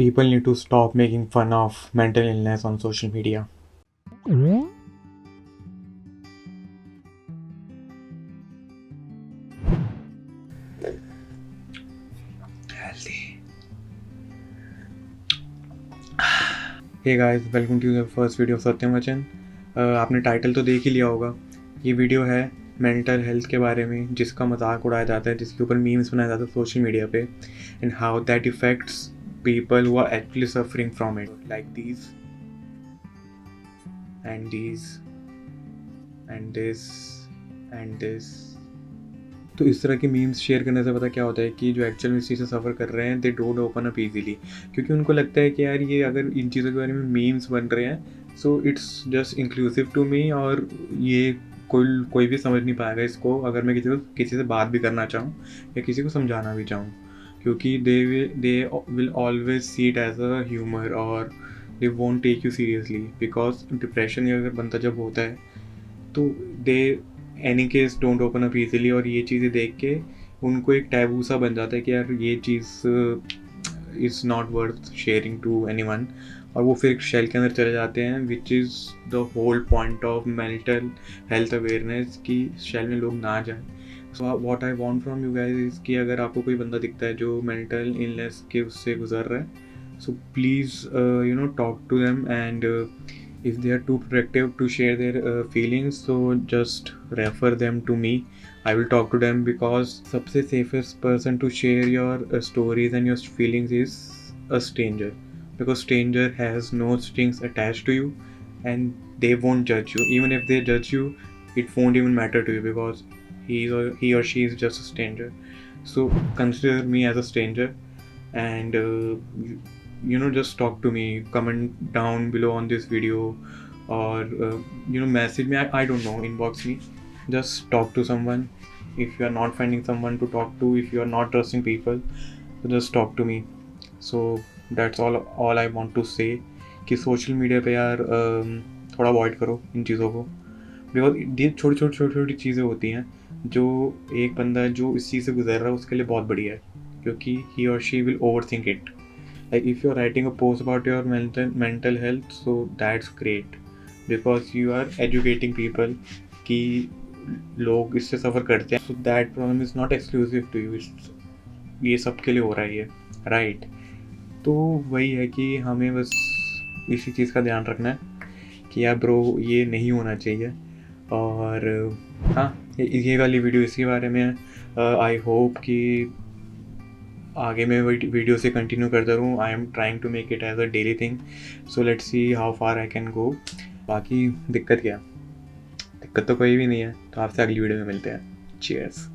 people need to stop making fun of mental illness on social media. Hey guys welcome to your first video Satyam Vachan आपने title तो देख ही लिया होगा। ये video है mental health के बारे में जिसका मज़ाक उड़ाया जाता है जिसके ऊपर मीम्स बनाए जाते हैं सोशल मीडिया पे and how that effects people who are actually suffering from it, like these and these and this and this. तो इस तरह के मीम्स शेयर करने से पता क्या होता है कि जो एक्चुअल में इस चीज़ से सफ़र कर रहे हैं they don't open up easily क्योंकि उनको लगता है कि यार ये अगर इन चीज़ों के बारे में मीम्स बन रहे हैं so it's just inclusive to me और ये कोई कोई भी समझ नहीं पाएगा इसको, अगर मैं किसी को, किसी से बात भी करना चाहूँ या किसी को समझाना भी चाहूँ। क्योंकि they they will always see it as a humour और they won't take you seriously because depression या अगर बंदा जब होता है तो they any case don't open up easily और ये चीज़ें देख के उनको एक टैबू सा बन जाता है कि यार ये चीज़ is not worth sharing to anyone और वो फिर शेल के अंदर चले जाते हैं which is the whole point of mental health awareness कि शेल में लोग ना जाए। So what I want from you guys is कि अगर आपको कोई बंदा दिखता है जो मेंटल इलनेस के उससे गुजर रहा है so please you know talk to them and if they are too protective to share their feelings so just refer them to me I will talk to them because सबसे safest person to share your stories and your feelings is a stranger because stranger has no strings attach to you and they won't जज you even if they जज you it won't even matter to you because he or he or she is just a stranger so consider me as a stranger and uh, you, you know just talk to me comment down below on this video or uh, you know message me I, I don't know inbox me just talk to someone if you are not finding someone to talk to if you are not trusting people just talk to me so that's all all i want to say कि social media पे यार um, थोड़ा avoid करो इन चीज़ों को because ये छोटी छोटी छोटी छोटी चीज़ें होती हैं जो एक बंदा जो इस चीज़ से गुजर रहा है, उसके लिए बहुत बढ़िया है, क्योंकि ही और she will overthink it like if you are writing a about about mental mental health so that's great because you are educating people कि लोग इससे सफ़र करते हैं so that problem is not exclusive to you ये सबके लिए हो रहा है ये राइट तो वही है कि हमें बस इसी चीज़ का ध्यान रखना है कि यार ब्रो ये नहीं होना चाहिए। और हाँ। ये वाली वीडियो इसके बारे में आई होप कि आगे मैं वीडियो से कंटिन्यू करता रहूँ। I am trying to make it as a daily thing so let's see how far I can go बाकी दिक्कत क्या? दिक्कत तो कोई भी नहीं है। तो आपसे अगली वीडियो में मिलते हैं। चीयर्स